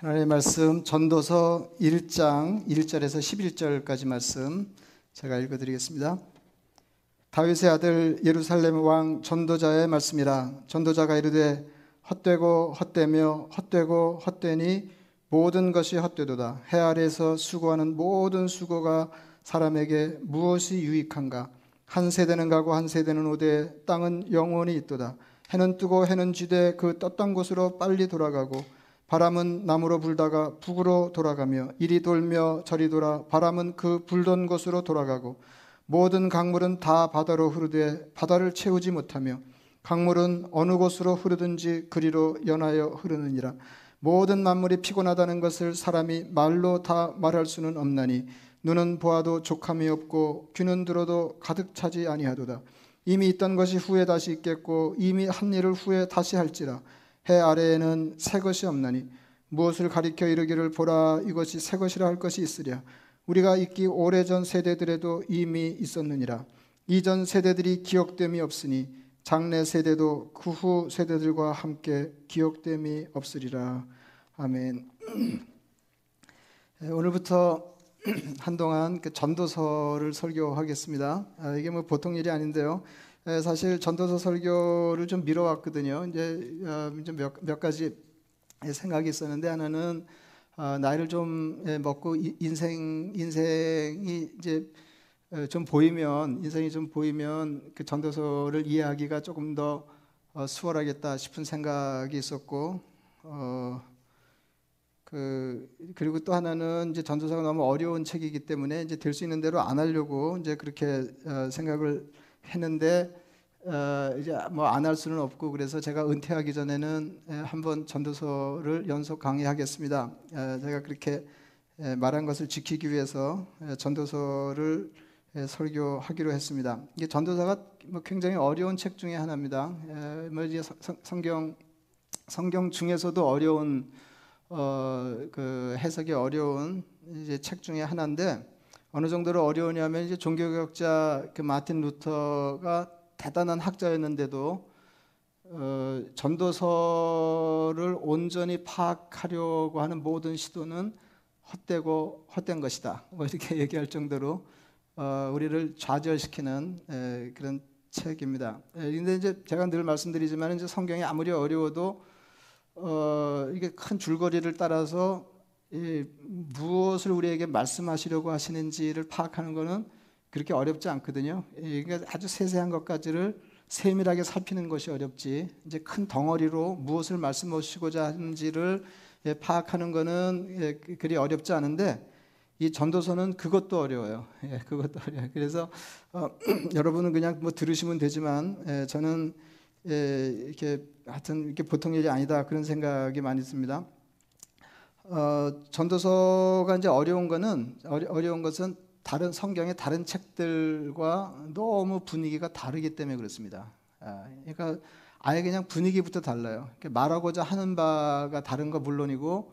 하나님의 말씀 전도서 1장 1절에서 11절까지 말씀 제가 읽어 드리겠습니다. 다윗의 아들 예루살렘 왕 전도자의 말씀이라. 전도자가 이르되 헛되고 헛되며 헛되고 헛되니 모든 것이 헛되도다. 해 아래에서 수고하는 모든 수고가 사람에게 무엇이 유익한가? 한 세대는 가고 한 세대는 오되 땅은 영원히 있도다. 해는 뜨고 해는 지되 그 떴던 곳으로 빨리 돌아가고 바람은 남으로 불다가 북으로 돌아가며 이리 돌며 저리 돌아 바람은 그 불던 곳으로 돌아가고 모든 강물은 다 바다로 흐르되 바다를 채우지 못하며 강물은 어느 곳으로 흐르든지 그리로 연하여 흐르느니라. 모든 만물이 피곤하다는 것을 사람이 말로 다 말할 수는 없나니 눈은 보아도 족함이 없고 귀는 들어도 가득 차지 아니하도다. 이미 있던 것이 후에 다시 있겠고 이미 한 일을 후에 다시 할지라 해 아래에는 새 것이 없나니 무엇을 가리켜 이르기를 보라 이것이 새 것이라 할 것이 있으랴. 우리가 있기 오래전 세대들에도 이미 있었느니라. 이전 세대들이 기억됨이 없으니 장래 세대도 그 후 세대들과 함께 기억됨이 없으리라. 아멘. 네, 오늘부터 한동안 그 전도서를 설교하겠습니다. 아, 이게 뭐 보통 일이 아닌데요. 예, 사실 전도서 설교를 좀 미뤄왔거든요. 이제 어, 몇, 몇 가지 생각이 있었는데 하나는 어, 나이를 좀 예, 먹고 인생 인생이 이제 어, 좀 보이면 인생이 좀 보이면 그 전도서를 이해하기가 조금 더 수월하겠다 싶은 생각이 있었고 어, 그 그리고 또 하나는 이제 전도서가 너무 어려운 책이기 때문에 이제 될 수 있는 대로 안 하려고 이제 그렇게 생각을 했는데 어, 이제 뭐 안 할 수는 없고 그래서 제가 은퇴하기 전에는 한번 전도서를 연속 강의하겠습니다. 에, 제가 그렇게 에, 말한 것을 지키기 위해서 에, 전도서를 설교하기로 했습니다. 이게 전도서가 뭐 굉장히 어려운 책 중에 하나입니다. 뭐 이제 성경 성경 중에서도 어려운 어, 그 해석이 어려운 이제 책 중에 하나인데 어느 정도로 어려우냐면 이제 종교개혁자 그 마틴 루터가 대단한 학자였는데도 어, 전도서를 온전히 파악하려고 하는 모든 시도는 헛되고 헛된 것이다. 뭐 이렇게 얘기할 정도로 어, 우리를 좌절시키는 에, 그런 책입니다. 그런데 이제 제가 늘 말씀드리지만 이제 성경이 아무리 어려워도 어, 이게 큰 줄거리를 따라서 이, 무엇을 우리에게 말씀하시려고 하시는지를 파악하는 것은 그렇게 어렵지 않거든요. 그러니까 아주 세세한 것까지를 세밀하게 살피는 것이 어렵지. 이제 큰 덩어리로 무엇을 말씀하시고자 하는지를 예, 파악하는 것은 예, 그리 어렵지 않은데 이 전도서는 그것도 어려워요. 예, 그것도 어려워요. 그래서 어, 여러분은 그냥 뭐 들으시면 되지만 예, 저는 예, 이렇게 하여튼 이렇게 보통 일이 아니다 그런 생각이 많이 듭니다. 어, 전도서가 이제 어려운 거는 어려, 운 것은 다른 성경의 다른 책들과 너무 분위기가 다르기 때문에 그렇습니다. 아, 그러니까 아예 그냥 분위기부터 달라요. 말하고자 하는 바가 다른 거 물론이고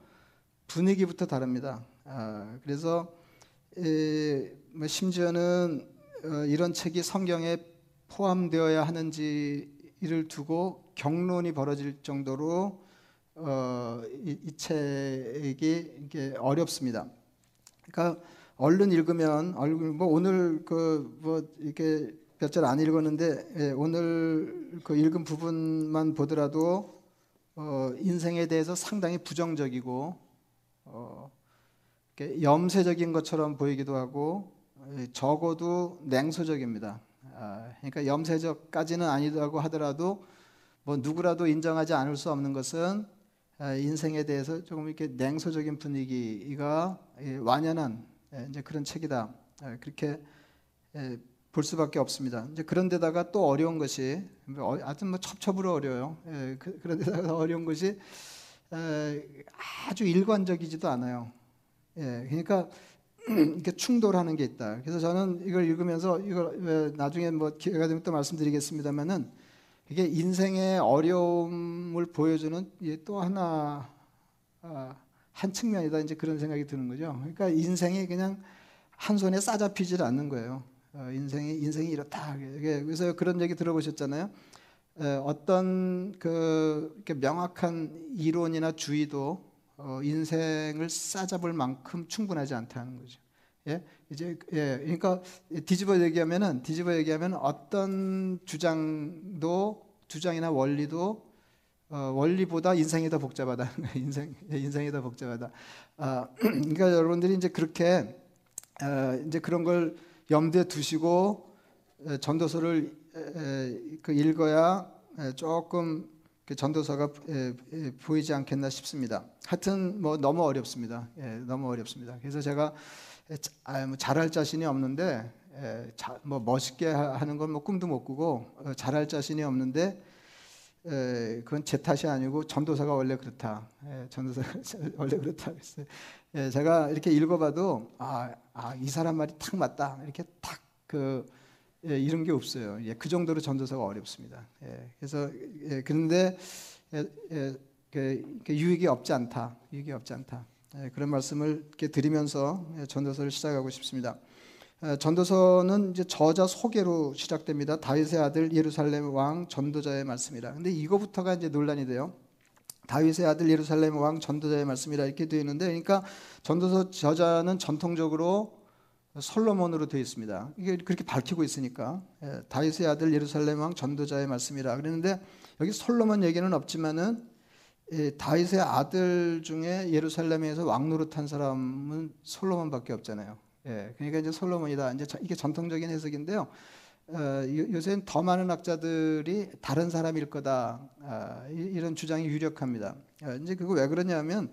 분위기부터 다릅니다. 아, 그래서 뭐 심지어는 어, 이런 책이 성경에 포함되어야 하는지를 두고 경론이 벌어질 정도로 어, 이, 이 책이 이게 어렵습니다. 그러니까 얼른 읽으면 얼른 뭐 오늘 그 뭐 이렇게 몇 절 안 읽었는데 예, 오늘 그 읽은 부분만 보더라도 어, 인생에 대해서 상당히 부정적이고 어, 염세적인 것처럼 보이기도 하고 예, 적어도 냉소적입니다. 아, 그러니까 염세적까지는 아니라고 하더라도 뭐 누구라도 인정하지 않을 수 없는 것은 아, 인생에 대해서 조금 이렇게 냉소적인 분위기가 예, 완연한 예, 이제 그런 책이다. 예, 그렇게 볼 수밖에 없습니다. 이제 그런데다가 또 어려운 것이 뭐, 하여튼 뭐 첩첩으로 어려요. 그, 그런데다가 어려운 것이 아주 일관적이지도 않아요. 그러니까 이렇게 충돌하는 게 있다. 그래서 저는 이걸 읽으면서 이걸 나중에 뭐 기회가 되면 또 말씀드리겠습니다만은 이게 인생의 어려움을 보여주는 또 하나 아, 한 측면이다 이제 그런 생각이 드는 거죠. 그러니까 인생이 그냥 한 손에 싸잡히질 않는 거예요. 어, 인생이 인생이 이렇다. 그래서 그런 얘기 들어보셨잖아요. 어떤 그 명확한 이론이나 주의도 어, 인생을 싸잡을 만큼 충분하지 않다는 거죠. 예, 이제 예, 그러니까 뒤집어 얘기하면은 뒤집어 얘기하면 어떤 주장도 주장이나 원리도 어, 원리보다 인생이 더 복잡하다. 인생 인생이 더 복잡하다. 아, 그러니까 여러분들이 이제 그렇게 어, 이제 그런 걸 염두에 두시고 전도서를 그 읽어야 조금 그 전도서가 보이지 않겠나 싶습니다. 하여튼 뭐 너무 어렵습니다. 예, 너무 어렵습니다. 그래서 제가 잘할 자신이 없는데 뭐 멋있게 하는 건 뭐 꿈도 못 꾸고 어, 잘할 자신이 없는데 그건 제 탓이 아니고 전도사가 원래 그렇다. 전도사가 원래 그렇다 그랬어요. 제가 이렇게 읽어봐도 아, 아, 이 사람 말이 탁 맞다. 이렇게 예, 이런 게 없어요. 예, 그 정도로 전도서가 어렵습니다. 예, 그래서 예, 그런데 예, 예, 그, 그 유익이 없지 않다. 유익이 없지 않다. 예, 그런 말씀을 이렇게 드리면서 전도서를 시작하고 싶습니다. 전도서는 이제 저자 소개로 시작됩니다. 다윗의 아들 예루살렘 왕 전도자의 말씀이라. 근데 이거부터가 이제 논란이 돼요. 다윗의 아들 예루살렘 왕 전도자의 말씀이라 이렇게 되어 있는데, 그러니까 전도서 저자는 전통적으로 솔로몬으로 되어 있습니다. 이게 그렇게 밝히고 있으니까 예, 다윗의 아들 예루살렘 왕 전도자의 말씀이라 그랬는데 여기 솔로몬 얘기는 없지만은 예, 다윗의 아들 중에 예루살렘에서 왕 노릇한 사람은 솔로몬밖에 없잖아요. 예, 그러니까 이제 솔로몬이다. 이제 이게 전통적인 해석인데요. 어, 요새는 더 많은 학자들이 다른 사람일 거다 아, 이런 주장이 유력합니다. 어, 이제 그거 왜 그러냐면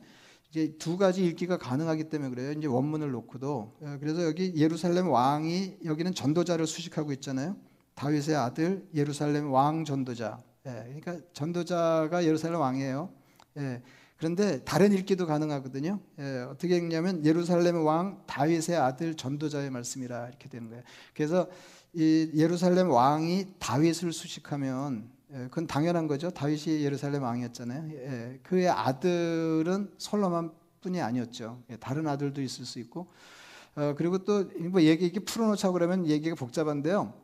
이제 두 가지 읽기가 가능하기 때문에 그래요. 이제 원문을 놓고도 예, 그래서 여기 예루살렘 왕이 여기는 전도자를 수식하고 있잖아요. 다윗의 아들 예루살렘 왕 전도자. 예, 그러니까 전도자가 예루살렘 왕이에요. 예, 그런데 다른 읽기도 가능하거든요. 예, 어떻게 읽냐면 예루살렘 왕 다윗의 아들 전도자의 말씀이라 이렇게 되는 거예요. 그래서 이 예루살렘 왕이 다윗을 수식하면 예, 그건 당연한 거죠. 다윗이 예루살렘 왕이었잖아요. 예, 그의 아들은 솔로몬뿐이 아니었죠. 예, 다른 아들도 있을 수 있고. 어, 그리고 또 뭐 얘기 이렇게 풀어놓자고 그러면 얘기가 복잡한데요.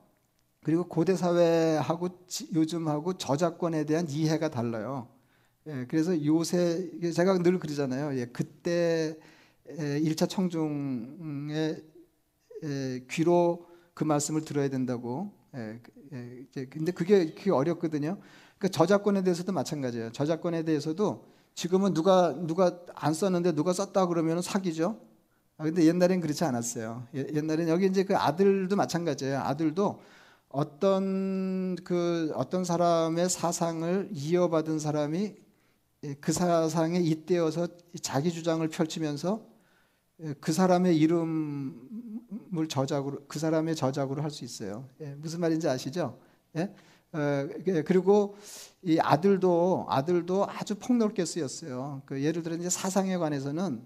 그리고 고대 사회하고 요즘하고 저작권에 대한 이해가 달라요. 그래서 요새 제가 늘 그러잖아요. 그때 1차 청중의 귀로 그 말씀을 들어야 된다고. 예, 그, 예, 근데 그게, 그게 어렵거든요. 그 저작권에 대해서도 마찬가지예요. 저작권에 대해서도 지금은 누가 누가 안 썼는데 누가 썼다 그러면 사기죠. 아, 근데 옛날엔 그렇지 않았어요. 예, 옛날엔 여기 이제 그 아들도 마찬가지예요. 아들도 어떤 그 어떤 사람의 사상을 이어받은 사람이 예, 그 사상에 잇대어서 자기 주장을 펼치면서 예, 그 사람의 이름을 저작으로 그 사람의 저작으로 할 수 있어요. 예, 무슨 말인지 아시죠? 예? 어, 그리고 이 아들도 아들도 아주 폭넓게 쓰였어요. 그 예를 들어 이제 사상에 관해서는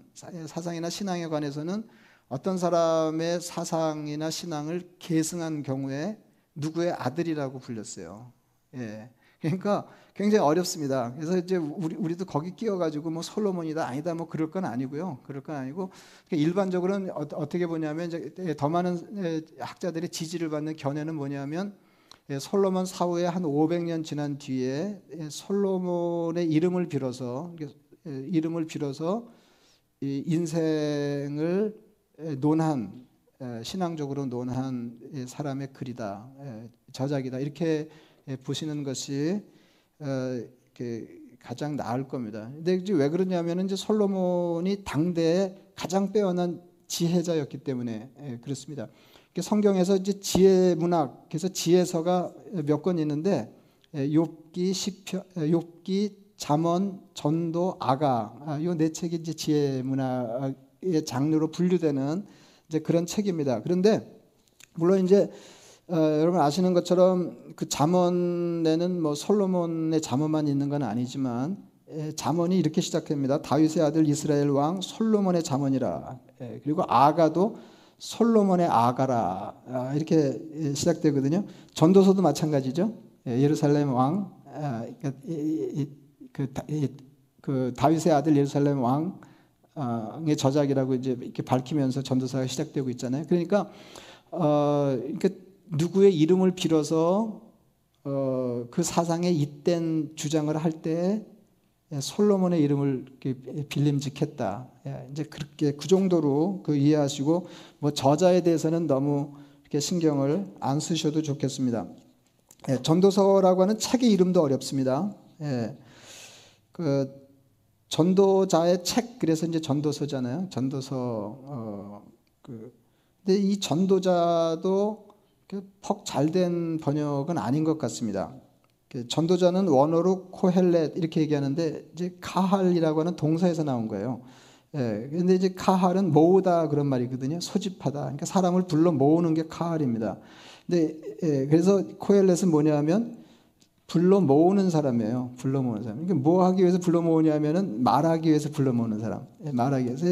사상이나 신앙에 관해서는 어떤 사람의 사상이나 신앙을 계승한 경우에 누구의 아들이라고 불렸어요. 예. 그러니까 굉장히 어렵습니다. 그래서 이제 우리, 우리도 거기 끼어가지고 뭐 솔로몬이다 아니다 뭐 그럴 건 아니고요. 그럴 건 아니고 그러니까 일반적으로는 어, 떻게 보냐면 이제 더 많은 학자들의 지지를 받는 견해는 뭐냐면 예, 솔로몬 사후에 한 500년 지난 뒤에 예, 솔로몬의 이름을 빌어서 이름을 빌어서 인생을 논한 신앙적으로 논한 사람의 글이다 저작이다 이렇게 보시는 것이 어, 가장 나을 겁니다. 근데 이제 왜 그러냐면 이제 솔로몬이 당대에 가장 빼어난 지혜자였기 때문에 예, 그렇습니다. 성경에서 이제 지혜 문학, 그래서 지혜서가 몇 권 있는데 예, 욥기, 시편, 예, 욥기, 잠언, 전도, 아가 이네 책이 이제 지혜 문학의 장르로 분류되는 이제 그런 책입니다. 그런데 물론 이제 어, 여러분 아시는 것처럼 그 잠언에는 뭐 솔로몬의 잠언만 있는 건 아니지만 예, 잠언이 이렇게 시작합니다. 다윗의 아들 이스라엘 왕 솔로몬의 잠언이라. 예, 그리고 아가도 솔로몬의 아가라 아, 이렇게 예, 시작되거든요. 전도서도 마찬가지죠. 예, 예루살렘 왕, 아, 그러니까 그, 그 다윗의 아들 예루살렘 왕의 저작이라고 이제 이렇게 밝히면서 전도사가 시작되고 있잖아요. 그러니까 어, 그러니까 누구의 이름을 빌어서 어, 그 사상에 잇된 주장을 할때 예, 솔로몬의 이름을 빌림직했다. 예, 이제 그렇게 그 정도로 그 이해하시고 뭐 저자에 대해서는 너무 이렇게 신경을 안 쓰셔도 좋겠습니다. 예, 전도서라고 하는 책의 이름도 어렵습니다. 그 전도자의 책 그래서 이제 전도서잖아요. 전도서 어, 그 근데 이 전도자도 퍽 잘된 번역은 아닌 것 같습니다. 그 전도자는 원어로 코헬렛 이렇게 얘기하는데 이제 카할이라고 하는 동사에서 나온 거예요. 예, 근데 이제 카할은 모으다 그런 말이거든요. 소집하다. 그러니까 사람을 불러 모으는 게 카할입니다. 근데 예, 그래서 코헬렛은 뭐냐면 불러 모으는 사람이에요. 불러 모으는 사람. 그러니까 뭐 하기 위해서 불러 모으냐면은 말하기 위해서 불러 모으는 사람. 예, 말하기 위해서.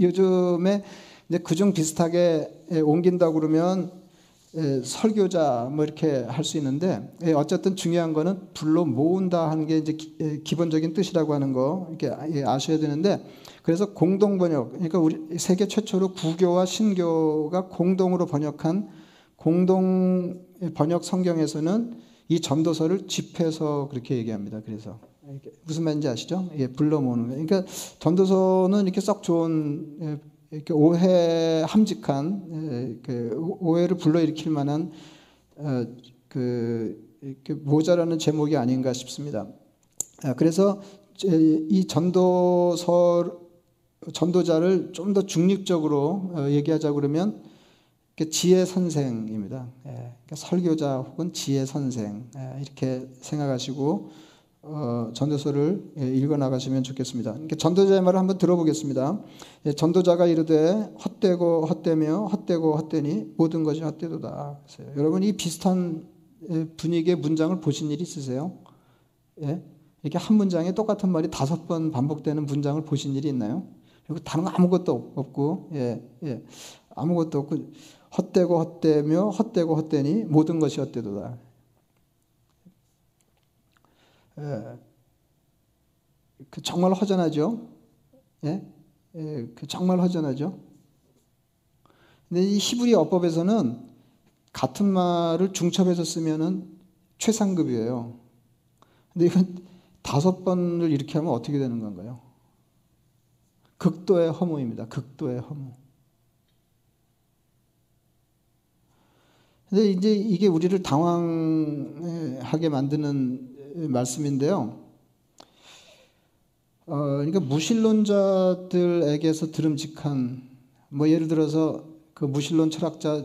요즘에 이제 그중 비슷하게 예, 온긴다 그러면 예, 설교자 뭐 이렇게 할 수 있는데 예, 어쨌든 중요한 거는 불러 모은다 하는 게 이제 기, 예, 본적인 뜻이라고 하는 거 이렇게 예, 아셔야 되는데 그래서 공동 번역 그러니까 우리 세계 최초로 구교와 신교가 공동으로 번역한 공동 번역 성경에서는 이 전도서를 집해서 그렇게 얘기합니다. 그래서 무슨 말인지 아시죠? 예, 불러 모으는 거. 그러니까 전도서는 이렇게 썩 좋은 예, 이렇게 오해 함직한 오해를 불러일으킬 만한 어, 그 모자라는 제목이 아닌가 싶습니다. 아, 그래서 이 전도서 전도자를 좀 더 중립적으로 어, 얘기하자 그러면 지혜 선생입니다. 예, 그러니까 설교자 혹은 지혜 선생 예, 이렇게 생각하시고 어, 전도서를 예, 읽어 나가시면 좋겠습니다. 전도자의 말을 한번 들어보겠습니다. 예, 전도자가 이르되 헛되고 헛되며 헛되고 헛되니 모든 것이 헛되도다. 여러분 이 비슷한 예, 분위기의 문장을 보신 일 있으세요? 예? 이렇게 한 문장에 똑같은 말이 다섯 번 반복되는 문장을 보신 일이 있나요? 그리고 다른 아무것도 없고, 예, 예, 아무것도 없고 헛되고 헛되며 헛되고 헛되니 모든 것이 헛되도다. 예. 그 정말 허전하죠. 예? 예, 그 정말 허전하죠. 근데 이 히브리 어법에서는 같은 말을 중첩해서 쓰면은 최상급이에요. 근데 이건 다섯 번을 이렇게 하면 어떻게 되는 건가요? 극도의 허무입니다. 극도의 허무. 근데 이제 이게 우리를 당황하게 만드는 말씀인데요. 어, 그러니까 무신론자들에게서 들음직한 뭐 예를 들어서 그 무신론 철학자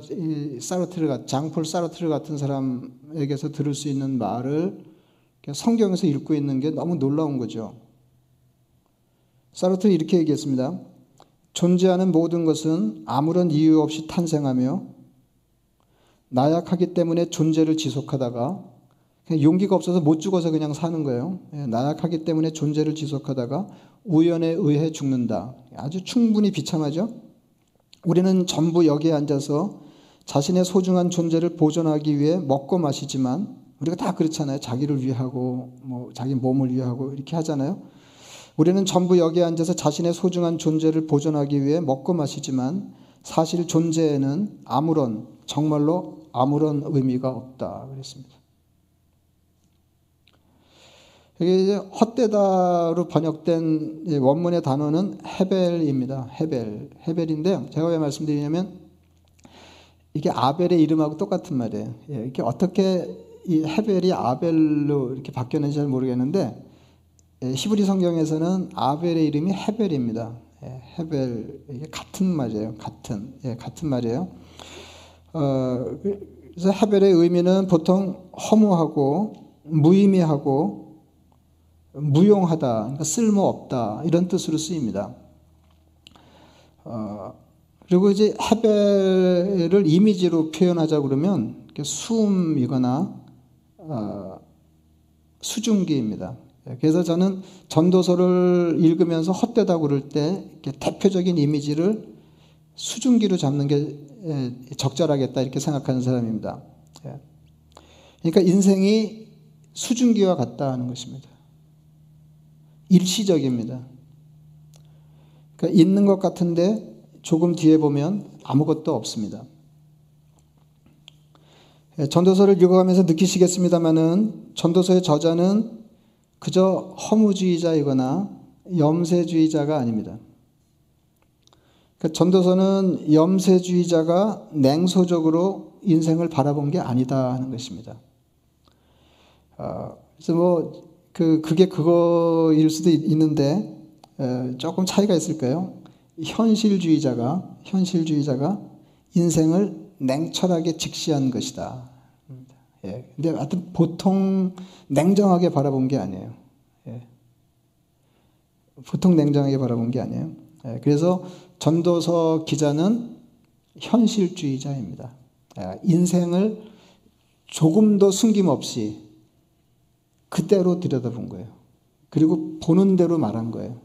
사르트르 장폴 사르트르 같은 사람에게서 들을 수 있는 말을 성경에서 읽고 있는 게 너무 놀라운 거죠. 사르트르 이렇게 얘기했습니다. 존재하는 모든 것은 아무런 이유 없이 탄생하며 나약하기 때문에 존재를 지속하다가 용기가 없어서 못 죽어서 그냥 사는 거예요. 예, 나약하기 때문에 존재를 지속하다가 우연에 의해 죽는다. 아주 충분히 비참하죠? 우리는 전부 여기에 앉아서 자신의 소중한 존재를 보존하기 위해 먹고 마시지만 우리가 다 그렇잖아요. 자기를 위하고 뭐 자기 몸을 위하고 이렇게 하잖아요. 우리는 전부 여기에 앉아서 자신의 소중한 존재를 보존하기 위해 먹고 마시지만 사실 존재에는 아무런 정말로 아무런 의미가 없다 그랬습니다. 이게 이제 헛되다로 번역된 원문의 단어는 헤벨입니다. 헤벨. 헤벨인데요. 제가 왜 말씀드리냐면 이게 아벨의 이름하고 똑같은 말이에요. 예, 이게 어떻게 이 헤벨이 아벨로 이렇게 바뀌었는지 잘 모르겠는데 예, 히브리 성경에서는 아벨의 이름이 헤벨입니다. 예, 헤벨 이게 같은 말이에요. 같은 예, 같은 말이에요. 어, 그래서 헤벨의 의미는 보통 허무하고 무의미하고 무용하다, 그러니까 쓸모없다 이런 뜻으로 쓰입니다. 어, 그리고 이제 헤벨을 이미지로 표현하자 그러면 수음이거나 어, 수증기입니다. 그래서 저는 전도서를 읽으면서 헛되다 그럴 때 대표적인 이미지를 수증기로 잡는 게 적절하겠다 이렇게 생각하는 사람입니다. 예. 그러니까 인생이 수증기와 같다 하는 것입니다. 일시적입니다. 그러니까 있는 것 같은데 조금 뒤에 보면 아무것도 없습니다. 예, 전도서를 읽어가면서 느끼시겠습니다만은 전도서의 저자는 그저 허무주의자이거나 염세주의자가 아닙니다. 그러니까 전도서는 염세주의자가 냉소적으로 인생을 바라본 게 아니다 하는 것입니다. 어, 그래서 뭐, 그, 그게 그거일 수도 있는데, 조금 차이가 있을까요? 현실주의자가, 현실주의자가 인생을 냉철하게 직시한 것이다. 예. 근데 하여튼 보통 냉정하게 바라본 게 아니에요. 예. 보통 냉정하게 바라본 게 아니에요. 예. 그래서 전도서 기자는 현실주의자입니다. 예. 인생을 조금도 숨김없이 그대로 들여다본 거예요. 그리고 보는 대로 말한 거예요.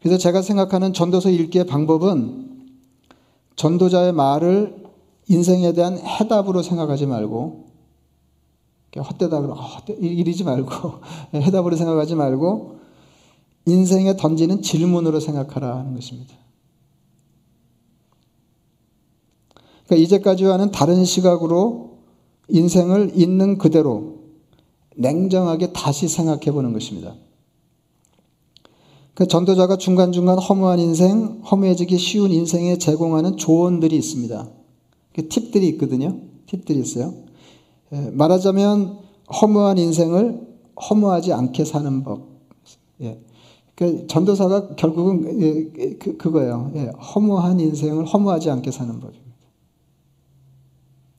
그래서 제가 생각하는 전도서 읽기의 방법은 전도자의 말을 인생에 대한 해답으로 생각하지 말고 헛되다 그러 아, 이러지 말고 해답으로 생각하지 말고 인생에 던지는 질문으로 생각하라 하는 것입니다. 그러니까 이제까지와는 다른 시각으로 인생을 있는 그대로 냉정하게 다시 생각해 보는 것입니다. 그 전도자가 중간중간 허무한 인생, 허무해지기 쉬운 인생에 제공하는 조언들이 있습니다. 그 팁들이 있거든요. 팁들이 있어요. 예, 말하자면 허무한 인생을 허무하지 않게 사는 법. 예. 그 전도사가 결국은 예, 그, 그거예요. 예. 허무한 인생을 허무하지 않게 사는 법입니다.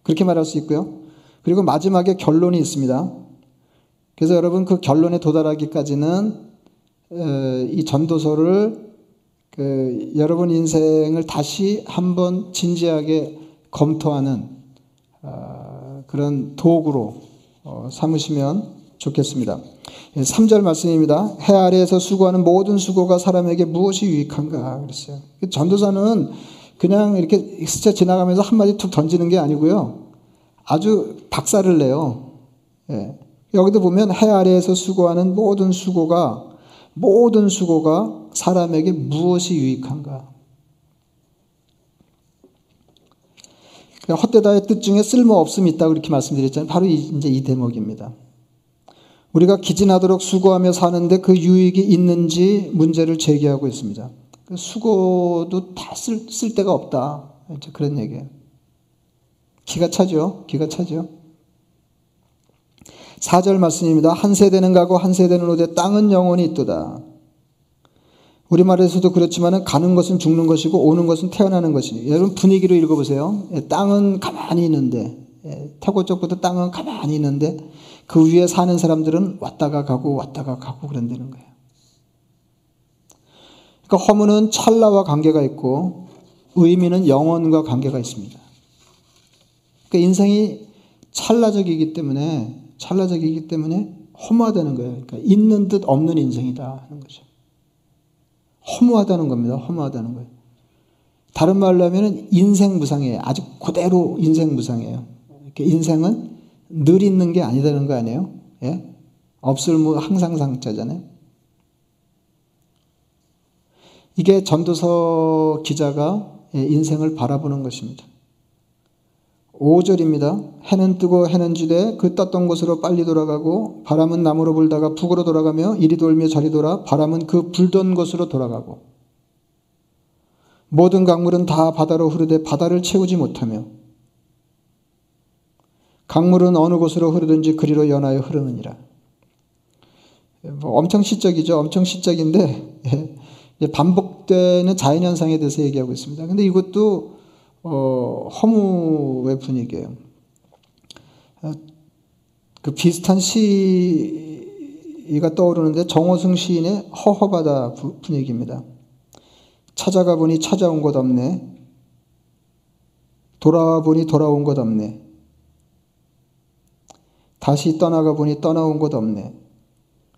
그렇게 말할 수 있고요. 그리고 마지막에 결론이 있습니다. 그래서 여러분 그 결론에 도달하기까지는 이 전도서를 그 여러분 인생을 다시 한번 진지하게 검토하는 아, 그런 도구로 어, 삼으시면 좋겠습니다. 3절 예, 말씀입니다. 해 아래에서 수고하는 모든 수고가 사람에게 무엇이 유익한가 그랬어요. 전도사는 그냥 이렇게 스쳐 지나가면서 한마디 툭 던지는 게 아니고요. 아주 박살을 내요. 예. 여기도 보면 해 아래에서 수고하는 모든 수고가 모든 수고가 사람에게 무엇이 유익한가? 헛되다의 뜻 중에 쓸모없음이 있다고 이렇게 말씀드렸잖아요. 바로 이제 이 대목입니다. 우리가 기진하도록 수고하며 사는데 그 유익이 있는지 문제를 제기하고 있습니다. 그 수고도 다 쓸, 쓸 데가 없다. 그런 얘기예요. 기가 차죠? 기가 차죠? 4절 말씀입니다. 한 세대는 가고 한 세대는 오되 땅은 영원히 있도다. 우리말에서도 그렇지만 가는 것은 죽는 것이고 오는 것은 태어나는 것이니 여러분 분위기로 읽어보세요. 예, 땅은 가만히 있는데 예, 태고 쪽부터 땅은 가만히 있는데 그 위에 사는 사람들은 왔다가 가고 왔다가 가고 그런다는 거예요. 그러니까 허무는 찰나와 관계가 있고 의미는 영원과 관계가 있습니다. 그러니까 인생이 찰나적이기 때문에 찰나적이기 때문에 허무하다는 거예요. 그러니까 있는 듯 없는 인생이다 하는 거죠. 허무하다는 겁니다. 허무하다는 거예요. 다른 말로 하면 인생 무상이에요. 아주 그대로 인생 무상이에요. 인생은 늘 있는 게 아니다는 거 아니에요? 예? 없을 무 항상 상자잖아요. 이게 전도서 기자가 인생을 바라보는 것입니다. 5절입니다. 해는 뜨고 해는 지되 그 떴던 곳으로 빨리 돌아가고 바람은 남으로 불다가 북으로 돌아가며 이리 돌며 저리 돌아 바람은 그 불던 곳으로 돌아가고 모든 강물은 다 바다로 흐르되 바다를 채우지 못하며 강물은 어느 곳으로 흐르든지 그리로 연하여 흐르느니라. 뭐 엄청 시적이죠. 엄청 시적인데 반복되는 자연현상에 대해서 얘기하고 있습니다. 근데 이것도 어, 허무의 분위기예요. 어, 그 비슷한 시가 떠오르는데 정호승 시인의 허허바다 분위기입니다. 찾아가 보니 찾아온 것 없네. 돌아와 보니 돌아온 것 없네. 다시 떠나가 보니 떠나온 것 없네.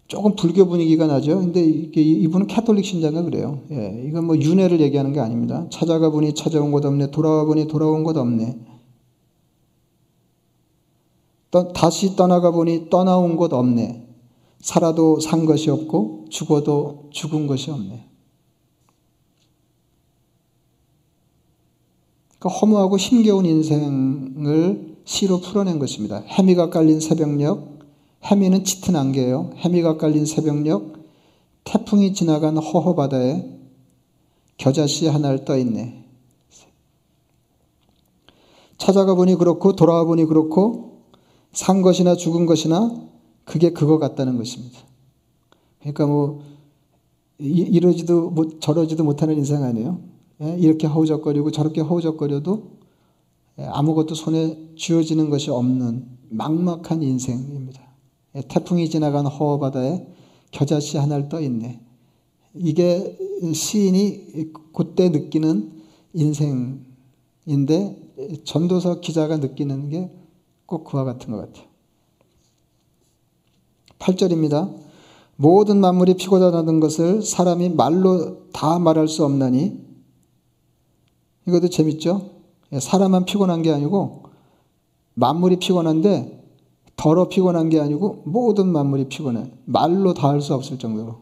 조금 불교 분위기가 나죠. 근데 이분은 캐톨릭 신자가 그래요. 예, 이건 뭐 윤회를 얘기하는 게 아닙니다. 찾아가 보니 찾아온 것 없네. 돌아와 보니 돌아온 것 없네. 떠, 다시 떠나가 보니 떠나온 것 없네. 살아도 산 것이 없고 죽어도 죽은 것이 없네. 그러니까 허무하고 힘겨운 인생을 시로 풀어낸 것입니다. 해미가 깔린 새벽녘, 해미는 짙은 안개예요. 해미가 깔린 새벽녘, 태풍이 지나간 허허 바다에 겨자씨 하나를 떠 있네. 찾아가 보니 그렇고 돌아와 보니 그렇고 산 것이나 죽은 것이나 그게 그거 같다는 것입니다. 그러니까 뭐 이러지도 못 저러지도 못하는 인생 아니에요. 예? 이렇게 허우적거리고 저렇게 허우적거려도 예, 아무것도 손에 쥐어지는 것이 없는 막막한 인생입니다. 예, 태풍이 지나간 허바다에 겨자씨 하나를 떠 있네. 이게 시인이 그때 느끼는 인생인데 전도서 기자가 느끼는 게 꼭 그와 같은 것 같아요. 8절입니다. 모든 만물이 피곤하다는 것을 사람이 말로 다 말할 수 없나니 이것도 재밌죠? 예, 사람만 피곤한 게 아니고 만물이 피곤한데 덜어 피곤한 게 아니고 모든 만물이 피곤해. 말로 다 할 수 없을 정도로.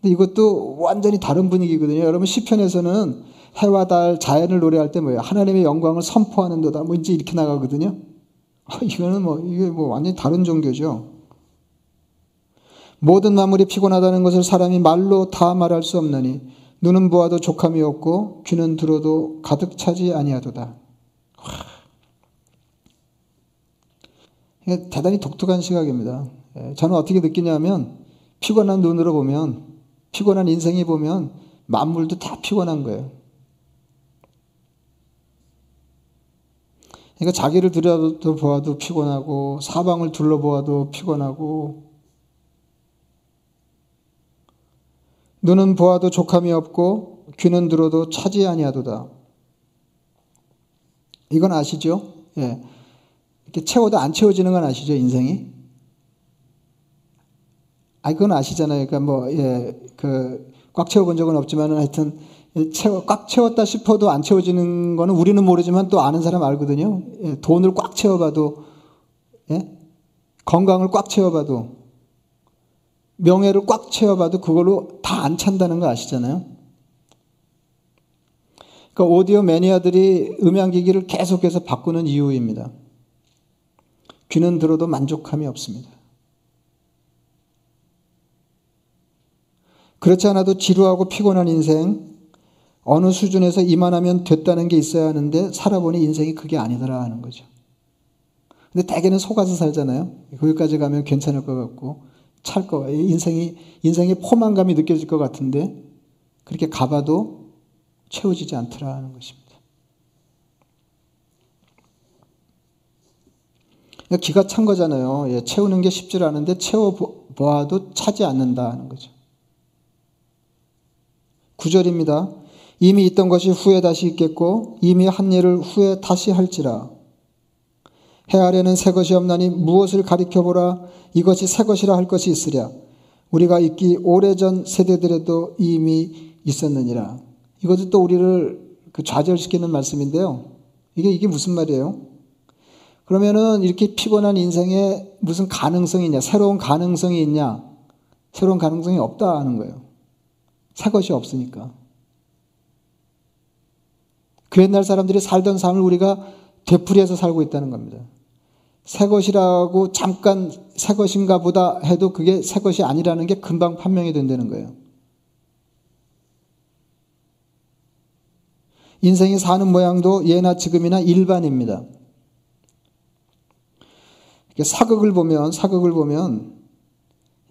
근데 이것도 완전히 다른 분위기거든요. 여러분 시편에서는 해와 달 자연을 노래할 때 뭐예요? 하나님의 영광을 선포하는 도다. 뭐 이제 이렇게 나가거든요. 아, 이거는 뭐 이게 뭐 완전히 다른 종교죠. 모든 만물이 피곤하다는 것을 사람이 말로 다 말할 수 없나니 눈은 보아도 족함이 없고 귀는 들어도 가득 차지 아니하도다. 대단히 독특한 시각입니다. 예, 저는 어떻게 느끼냐면 피곤한 눈으로 보면 피곤한 인생이 보면 만물도 다 피곤한 거예요. 그러니까 자기를 들여다보아도 피곤하고 사방을 둘러보아도 피곤하고 눈은 보아도 족함이 없고 귀는 들어도 차지 아니하도다. 이건 아시죠? 예. 이렇게 채워도 안 채워지는 건 아시죠? 인생이? 아, 그건 아시잖아요. 그러니까 뭐, 예, 그, 꽉 채워본 적은 없지만 하여튼 채워, 꽉 채웠다 싶어도 안 채워지는 거는 우리는 모르지만 또 아는 사람 알거든요. 예, 돈을 꽉 채워봐도, 예? 건강을 꽉 채워봐도, 명예를 꽉 채워봐도 그걸로 다 안 찬다는 거 아시잖아요. 그러니까 오디오 매니아들이 음향기기를 계속해서 바꾸는 이유입니다. 귀는 들어도 만족함이 없습니다. 그렇지 않아도 지루하고 피곤한 인생, 어느 수준에서 이만하면 됐다는 게 있어야 하는데 살아보니 인생이 그게 아니더라 하는 거죠. 근데 대개는 속아서 살잖아요. 거기까지 가면 괜찮을 것 같고, 찰 거, 인생이, 인생의 포만감이 느껴질 것 같은데, 그렇게 가봐도 채워지지 않더라 하는 것입니다. 기가 찬 거잖아요. 예, 채우는 게 쉽지 않은데 채워보아도 차지 않는다 하는 거죠. 9절입니다. 이미 있던 것이 후에 다시 있겠고 이미 한 일을 후에 다시 할지라. 해 아래는 새 것이 없나니 무엇을 가리켜 보라 이것이 새 것이라 할 것이 있으랴. 우리가 있기 오래전 세대들에도 이미 있었느니라. 이것도 또 우리를 그 좌절시키는 말씀인데요. 이게 이게 무슨 말이에요? 그러면은 이렇게 피곤한 인생에 무슨 가능성이 있냐? 새로운 가능성이 있냐? 새로운 가능성이 없다 하는 거예요. 새 것이 없으니까. 그 옛날 사람들이 살던 삶을 우리가 되풀이해서 살고 있다는 겁니다. 새 것이라고 잠깐 새 것인가 보다 해도 그게 새 것이 아니라는 게 금방 판명이 된다는 거예요. 인생이 사는 모양도 예나 지금이나 일반입니다. 사극을 보면, 사극을 보면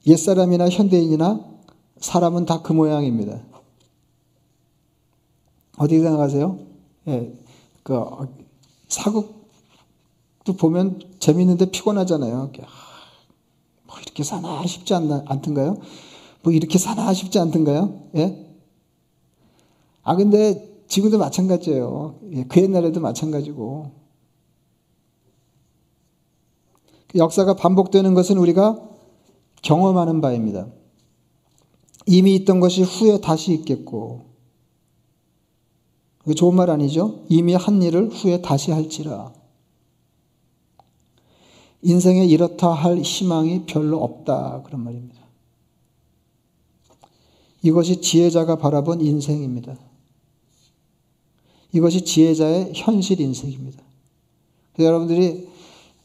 옛사람이나 현대인이나 사람은 다 그 모양입니다. 어디 생각하세요? 예, 그 사극도 보면 재밌는데 피곤하잖아요. 뭐 이렇게 사나 싶지 않나, 않던가요? 뭐 이렇게 사나 싶지 않던가요? 예? 아, 근데 지금도 마찬가지예요. 예, 그 옛날에도 마찬가지고. 역사가 반복되는 것은 우리가 경험하는 바입니다. 이미 있던 것이 후에 다시 있겠고. 좋은 말 아니죠? 이미 한 일을 후에 다시 할지라. 인생에 이렇다 할 희망이 별로 없다. 그런 말입니다. 이것이 지혜자가 바라본 인생입니다. 이것이 지혜자의 현실 인생입니다. 여러분들이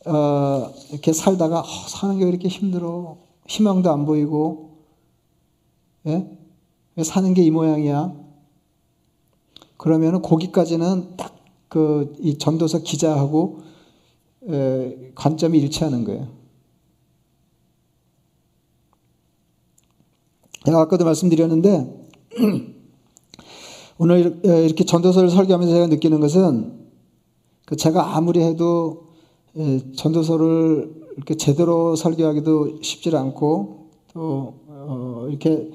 어, 이렇게 살다가 어, 사는 게 왜 이렇게 힘들어? 희망도 안 보이고, 예? 왜 사는 게 이 모양이야? 그러면은 거기까지는 딱 그 이 전도서 기자하고 에, 관점이 일치하는 거예요. 제가 아까도 말씀드렸는데 오늘 이렇게 전도서를 설교하면서 제가 느끼는 것은 그 제가 아무리 해도 전도서를 이렇게 제대로 설교하기도 쉽지 않고 또 어, 이렇게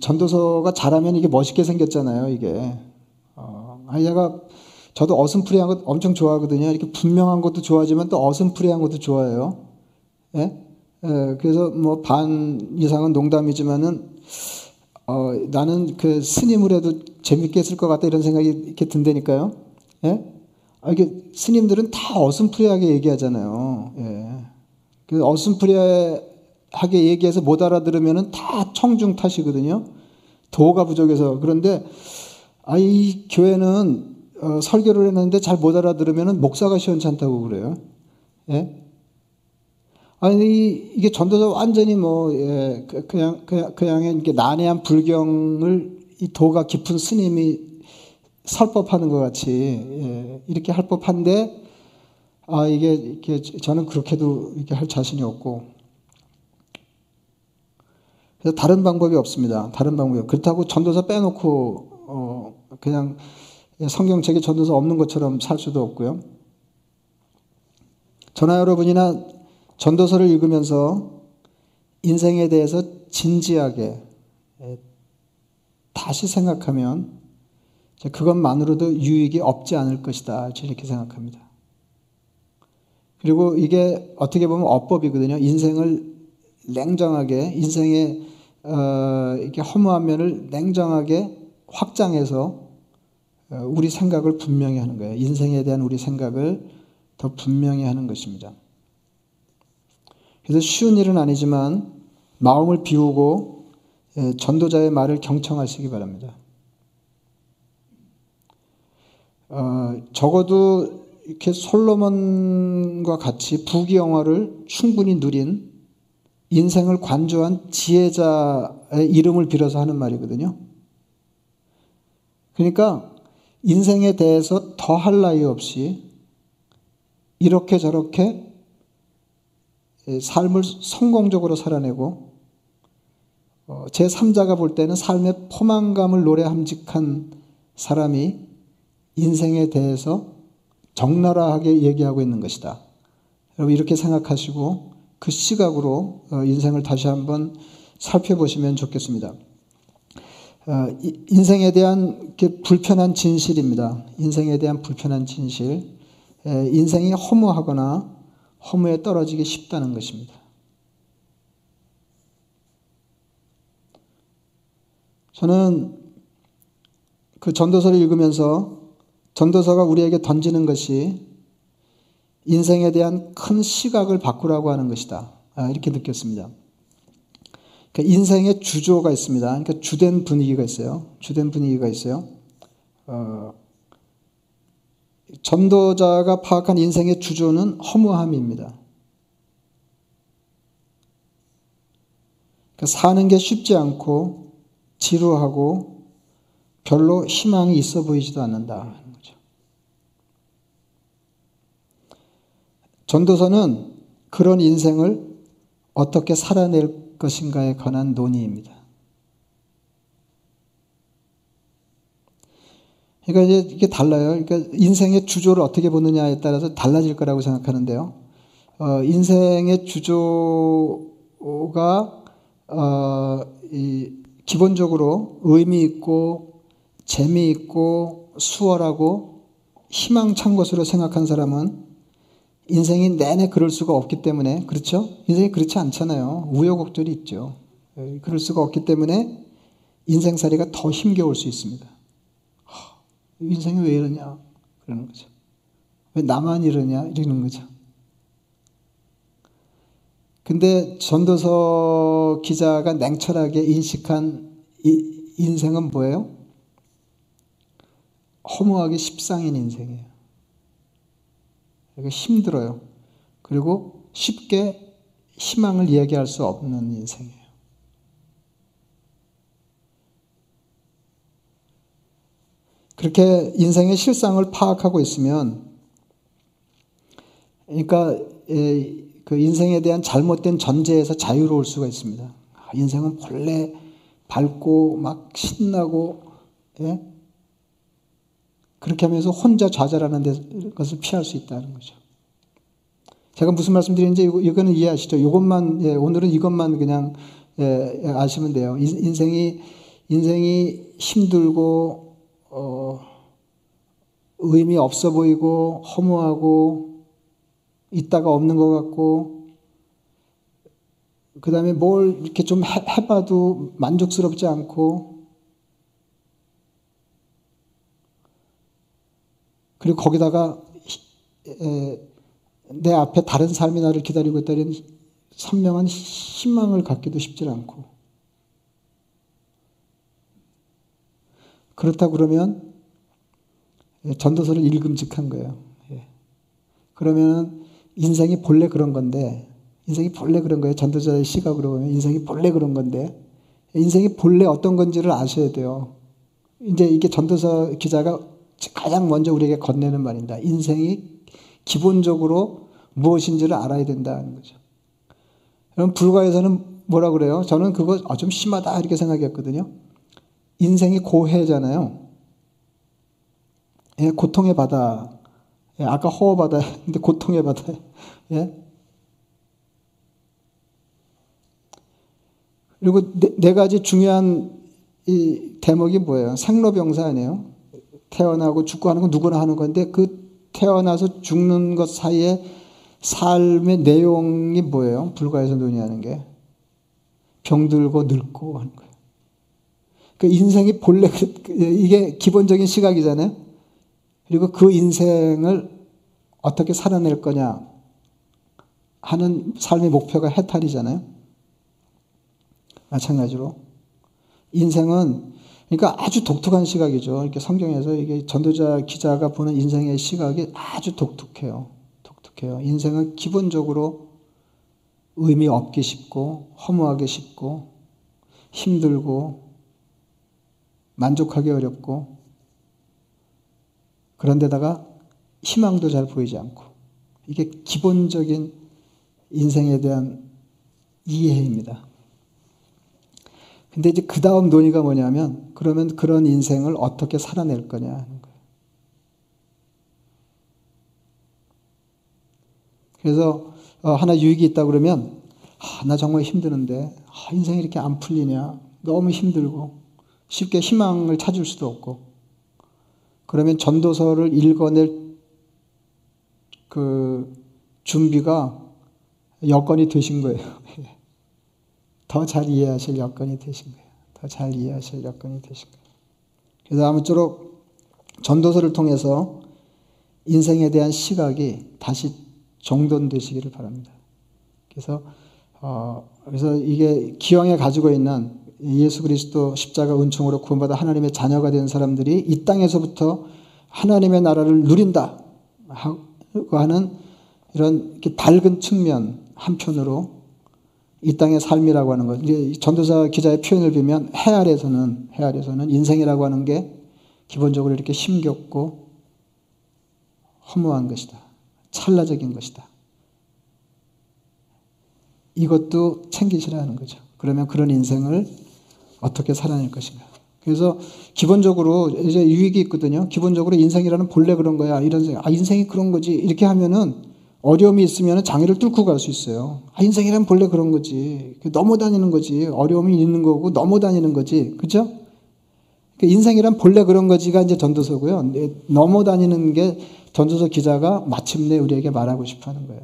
전도서가 잘하면 이게 멋있게 생겼잖아요. 이게 어, 아니 제가 저도 어슴푸레한 것 엄청 좋아하거든요. 이렇게 분명한 것도 좋아하지만 또 어슴푸레한 것도 좋아해요. 예? 예, 그래서 뭐 반 이상은 농담이지만은 어, 나는 그 스님을 해도 재밌게 했을 것 같다 이런 생각이 이렇게 든다니까요. 예? 아, 이게 스님들은 다 어슴푸레하게 얘기하잖아요. 예. 그 어슴푸레하게 얘기해서 못 알아들으면은 다 청중 탓이거든요. 도가 부족해서. 그런데 아 이 교회는 어, 설교를 했는데 잘 못 알아들으면은 목사가 시원찮다고 그래요. 예? 아니 이게 전도서 완전히 뭐 예, 그, 그냥 그냥 그냥의 난해한 불경을 이 도가 깊은 스님이 설법하는 것 같이 예, 이렇게 할 법한데 아 이게 이게 저는 그렇게도 이렇게 할 자신이 없고 그래서 다른 방법이 없습니다. 다른 방법이 그렇다고 전도서 빼놓고 어 그냥 성경책에 전도서 없는 것처럼 살 수도 없고요. 저나 여러분이나 전도서를 읽으면서 인생에 대해서 진지하게 예, 다시 생각하면 그것만으로도 유익이 없지 않을 것이다. 이렇게 생각합니다. 그리고 이게 어떻게 보면 어법이거든요. 인생을 냉정하게, 인생의, 어, 이렇게 허무한 면을 냉정하게 확장해서 어, 우리 생각을 분명히 하는 거예요. 인생에 대한 우리 생각을 더 분명히 하는 것입니다. 그래서 쉬운 일은 아니지만 마음을 비우고 예, 전도자의 말을 경청하시기 바랍니다. 어, 적어도 이렇게 솔로몬과 같이 부귀영화를 충분히 누린 인생을 관조한 지혜자의 이름을 빌어서 하는 말이거든요. 그러니까 인생에 대해서 더할 나위 없이 이렇게 저렇게 삶을 성공적으로 살아내고 어, 제 3자가 볼 때는 삶의 포만감을 노래 함직한 사람이 인생에 대해서 적나라하게 얘기하고 있는 것이다. 여러분 이렇게 생각하시고 그 시각으로 어, 인생을 다시 한번 살펴보시면 좋겠습니다. 어, 인생에 대한 불편한 진실입니다. 인생에 대한 불편한 진실. 인생이 허무하거나 허무에 떨어지기 쉽다는 것입니다. 저는 그 전도서를 읽으면서 전도서가 우리에게 던지는 것이 인생에 대한 큰 시각을 바꾸라고 하는 것이다. 아, 이렇게 느꼈습니다. 그러니까 인생의 주조가 있습니다. 그러니까 주된 분위기가 있어요. 주된 분위기가 있어요. 어, 전도자가 파악한 인생의 주조는 허무함입니다. 그러니까 사는 게 쉽지 않고 지루하고 별로 희망이 있어 보이지도 않는다. 전도서는 그런 인생을 어떻게 살아낼 것인가에 관한 논의입니다. 그러니까 이게 달라요. 그러니까 인생의 주조를 어떻게 보느냐에 따라서 달라질 거라고 생각하는데요. 어, 인생의 주조가 어, 기본적으로 의미 있고 재미 있고 수월하고 희망찬 것으로 생각한 사람은 인생이 내내 그럴 수가 없기 때문에 그렇죠? 인생이 그렇지 않잖아요. 우여곡절이 있죠. 예, 그럴 수가 없기 때문에 인생살이가 더 힘겨울 수 있습니다. 인생이 왜 이러냐? 그러는 거죠. 왜 나만 이러냐? 이러는 거죠. 근데 전도서 기자가 냉철하게 인식한 인생은 뭐예요? 허무하게 십상인 인생이에요. 그리고 힘들어요. 그리고 쉽게 희망을 이야기할 수 없는 인생이에요. 그렇게 인생의 실상을 파악하고 있으면, 그러니까 그 인생에 대한 잘못된 전제에서 자유로울 수가 있습니다. 아, 인생은 본래 밝고 막 신나고 예? 그렇게 하면서 혼자 좌절하는 것을 피할 수 있다는 거죠. 제가 무슨 말씀 드리는지 이거는 이해하시죠? 이것만 예, 오늘은 이것만 그냥 예, 예 아시면 돼요. 인 생이 인생이 힘들고 어, 의미 없어 보이고 허무하고 있다가 없는 것 같고 그 다음에 뭘 이렇게 좀 해, 해봐도 만족스럽지 않고 그리고 거기다가 내 앞에 다른 삶이 나를 기다리고 있다는 선명한 희망을 갖기도 쉽지 않고 그렇다 그러면 전도서를 읽음직한 거예요. 예. 그러면 인생이 본래 그런 건데 인생이 본래 그런 거예요. 전도자의 시각으로 보면 인생이 본래 그런 건데 인생이 본래 어떤 건지를 아셔야 돼요. 이제 이게 전도서 기자가 가장 먼저 우리에게 건네는 말입니다. 인생이 기본적으로 무엇인지를 알아야 된다는 거죠. 여러분, 불가에서는 뭐라 그래요? 저는 그거 아, 좀 심하다 이렇게 생각했거든요. 인생이 고해잖아요. 예, 고통의 바다. 예, 아까 허어 바다, 근데 고통의 바다. 예? 그리고 네, 네 가지 중요한 이 대목이 뭐예요? 생로병사 아니에요? 태어나고 죽고 하는 건 누구나 하는 건데 그 태어나서 죽는 것 사이에 삶의 내용이 뭐예요? 불가에서 논의하는 게 병들고 늙고 하는 거예요. 그 인생이 본래 그, 이게 기본적인 시각이잖아요. 그리고 그 인생을 어떻게 살아낼 거냐 하는 삶의 목표가 해탈이잖아요. 마찬가지로 인생은 그러니까 아주 독특한 시각이죠. 이렇게 성경에서 이게 전도자 기자가 보는 인생의 시각이 아주 독특해요. 독특해요. 인생은 기본적으로 의미 없기 쉽고 허무하기 쉽고 힘들고 만족하기 어렵고 그런데다가 희망도 잘 보이지 않고 이게 기본적인 인생에 대한 이해입니다. 근데 이제 그 다음 논의가 뭐냐면 그러면 그런 인생을 어떻게 살아낼 거냐 하는 거예요. 그래서 어, 하나 유익이 있다 그러면 아, 나 정말 힘드는데 아, 인생이 이렇게 안 풀리냐 너무 힘들고 쉽게 희망을 찾을 수도 없고 그러면 전도서를 읽어낼 그 준비가 여건이 되신 거예요. 더 잘 이해하실 여건이 되신 거예요. 더 잘 이해하실 여건이 되신 거예요. 그래서 아무쪼록 전도서를 통해서 인생에 대한 시각이 다시 정돈되시기를 바랍니다. 그래서 어, 그래서 이게 기왕에 가지고 있는 예수 그리스도 십자가 은총으로 구원받아 하나님의 자녀가 된 사람들이 이 땅에서부터 하나님의 나라를 누린다 하는 이런 밝은 측면 한편으로 이 땅의 삶이라고 하는 것. 전도사 기자의 표현을 보면 해 아래서는, 해 아래서는 인생이라고 하는 게 기본적으로 이렇게 힘겹고 허무한 것이다. 찰나적인 것이다. 이것도 챙기시라 는 거죠. 그러면 그런 인생을 어떻게 살아낼 것인가. 그래서 기본적으로 이제 유익이 있거든요. 기본적으로 인생이라는 본래 그런 거야. 이런 생각. 아, 인생이 그런 거지. 이렇게 하면은 어려움이 있으면 장애를 뚫고 갈 수 있어요. 아, 인생이란 본래 그런 거지. 넘어다니는 거지. 어려움이 있는 거고 넘어다니는 거지. 그죠? 인생이란 본래 그런 거지가 이제 전도서고요. 넘어다니는 게 전도서 기자가 마침내 우리에게 말하고 싶어 하는 거예요.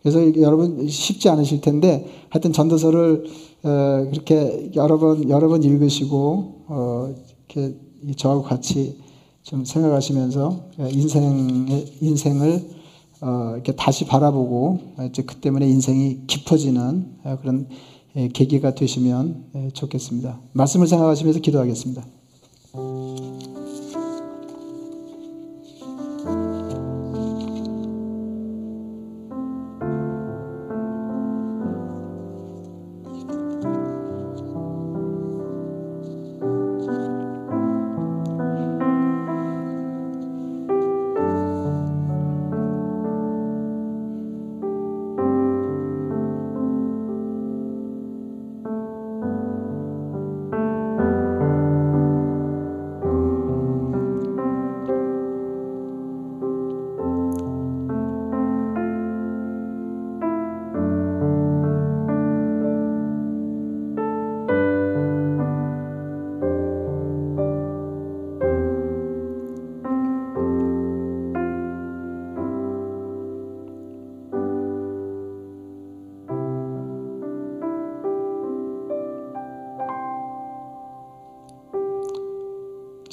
그래서 여러분 쉽지 않으실 텐데 하여튼 전도서를 어, 그렇게 여러 번 여러 번 읽으시고 어, 이렇게 저하고 같이 좀 생각하시면서 인생의 인생을 어, 이렇게 다시 바라보고 이제 그 때문에 인생이 깊어지는 그런 계기가 되시면 좋겠습니다. 말씀을 생각하시면서 기도하겠습니다.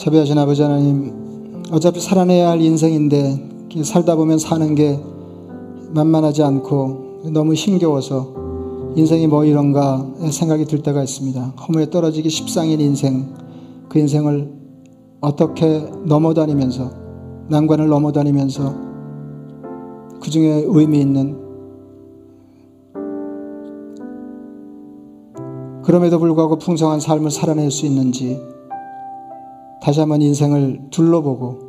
자비하신 아버지 하나님, 어차피 살아내야 할 인생인데 살다 보면 사는 게 만만하지 않고 너무 힘겨워서 인생이 뭐 이런가 생각이 들 때가 있습니다. 허무에 떨어지기 십상인 인생, 그 인생을 어떻게 넘어다니면서 난관을 넘어다니면서 그 중에 의미 있는 그럼에도 불구하고 풍성한 삶을 살아낼 수 있는지 다시 한번 인생을 둘러보고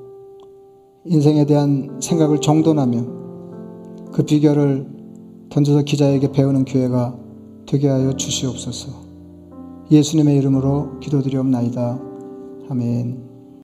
인생에 대한 생각을 정돈하며 그 비결을 던져서 기자에게 배우는 기회가 되게 하여 주시옵소서. 예수님의 이름으로 기도드리옵나이다. 아멘.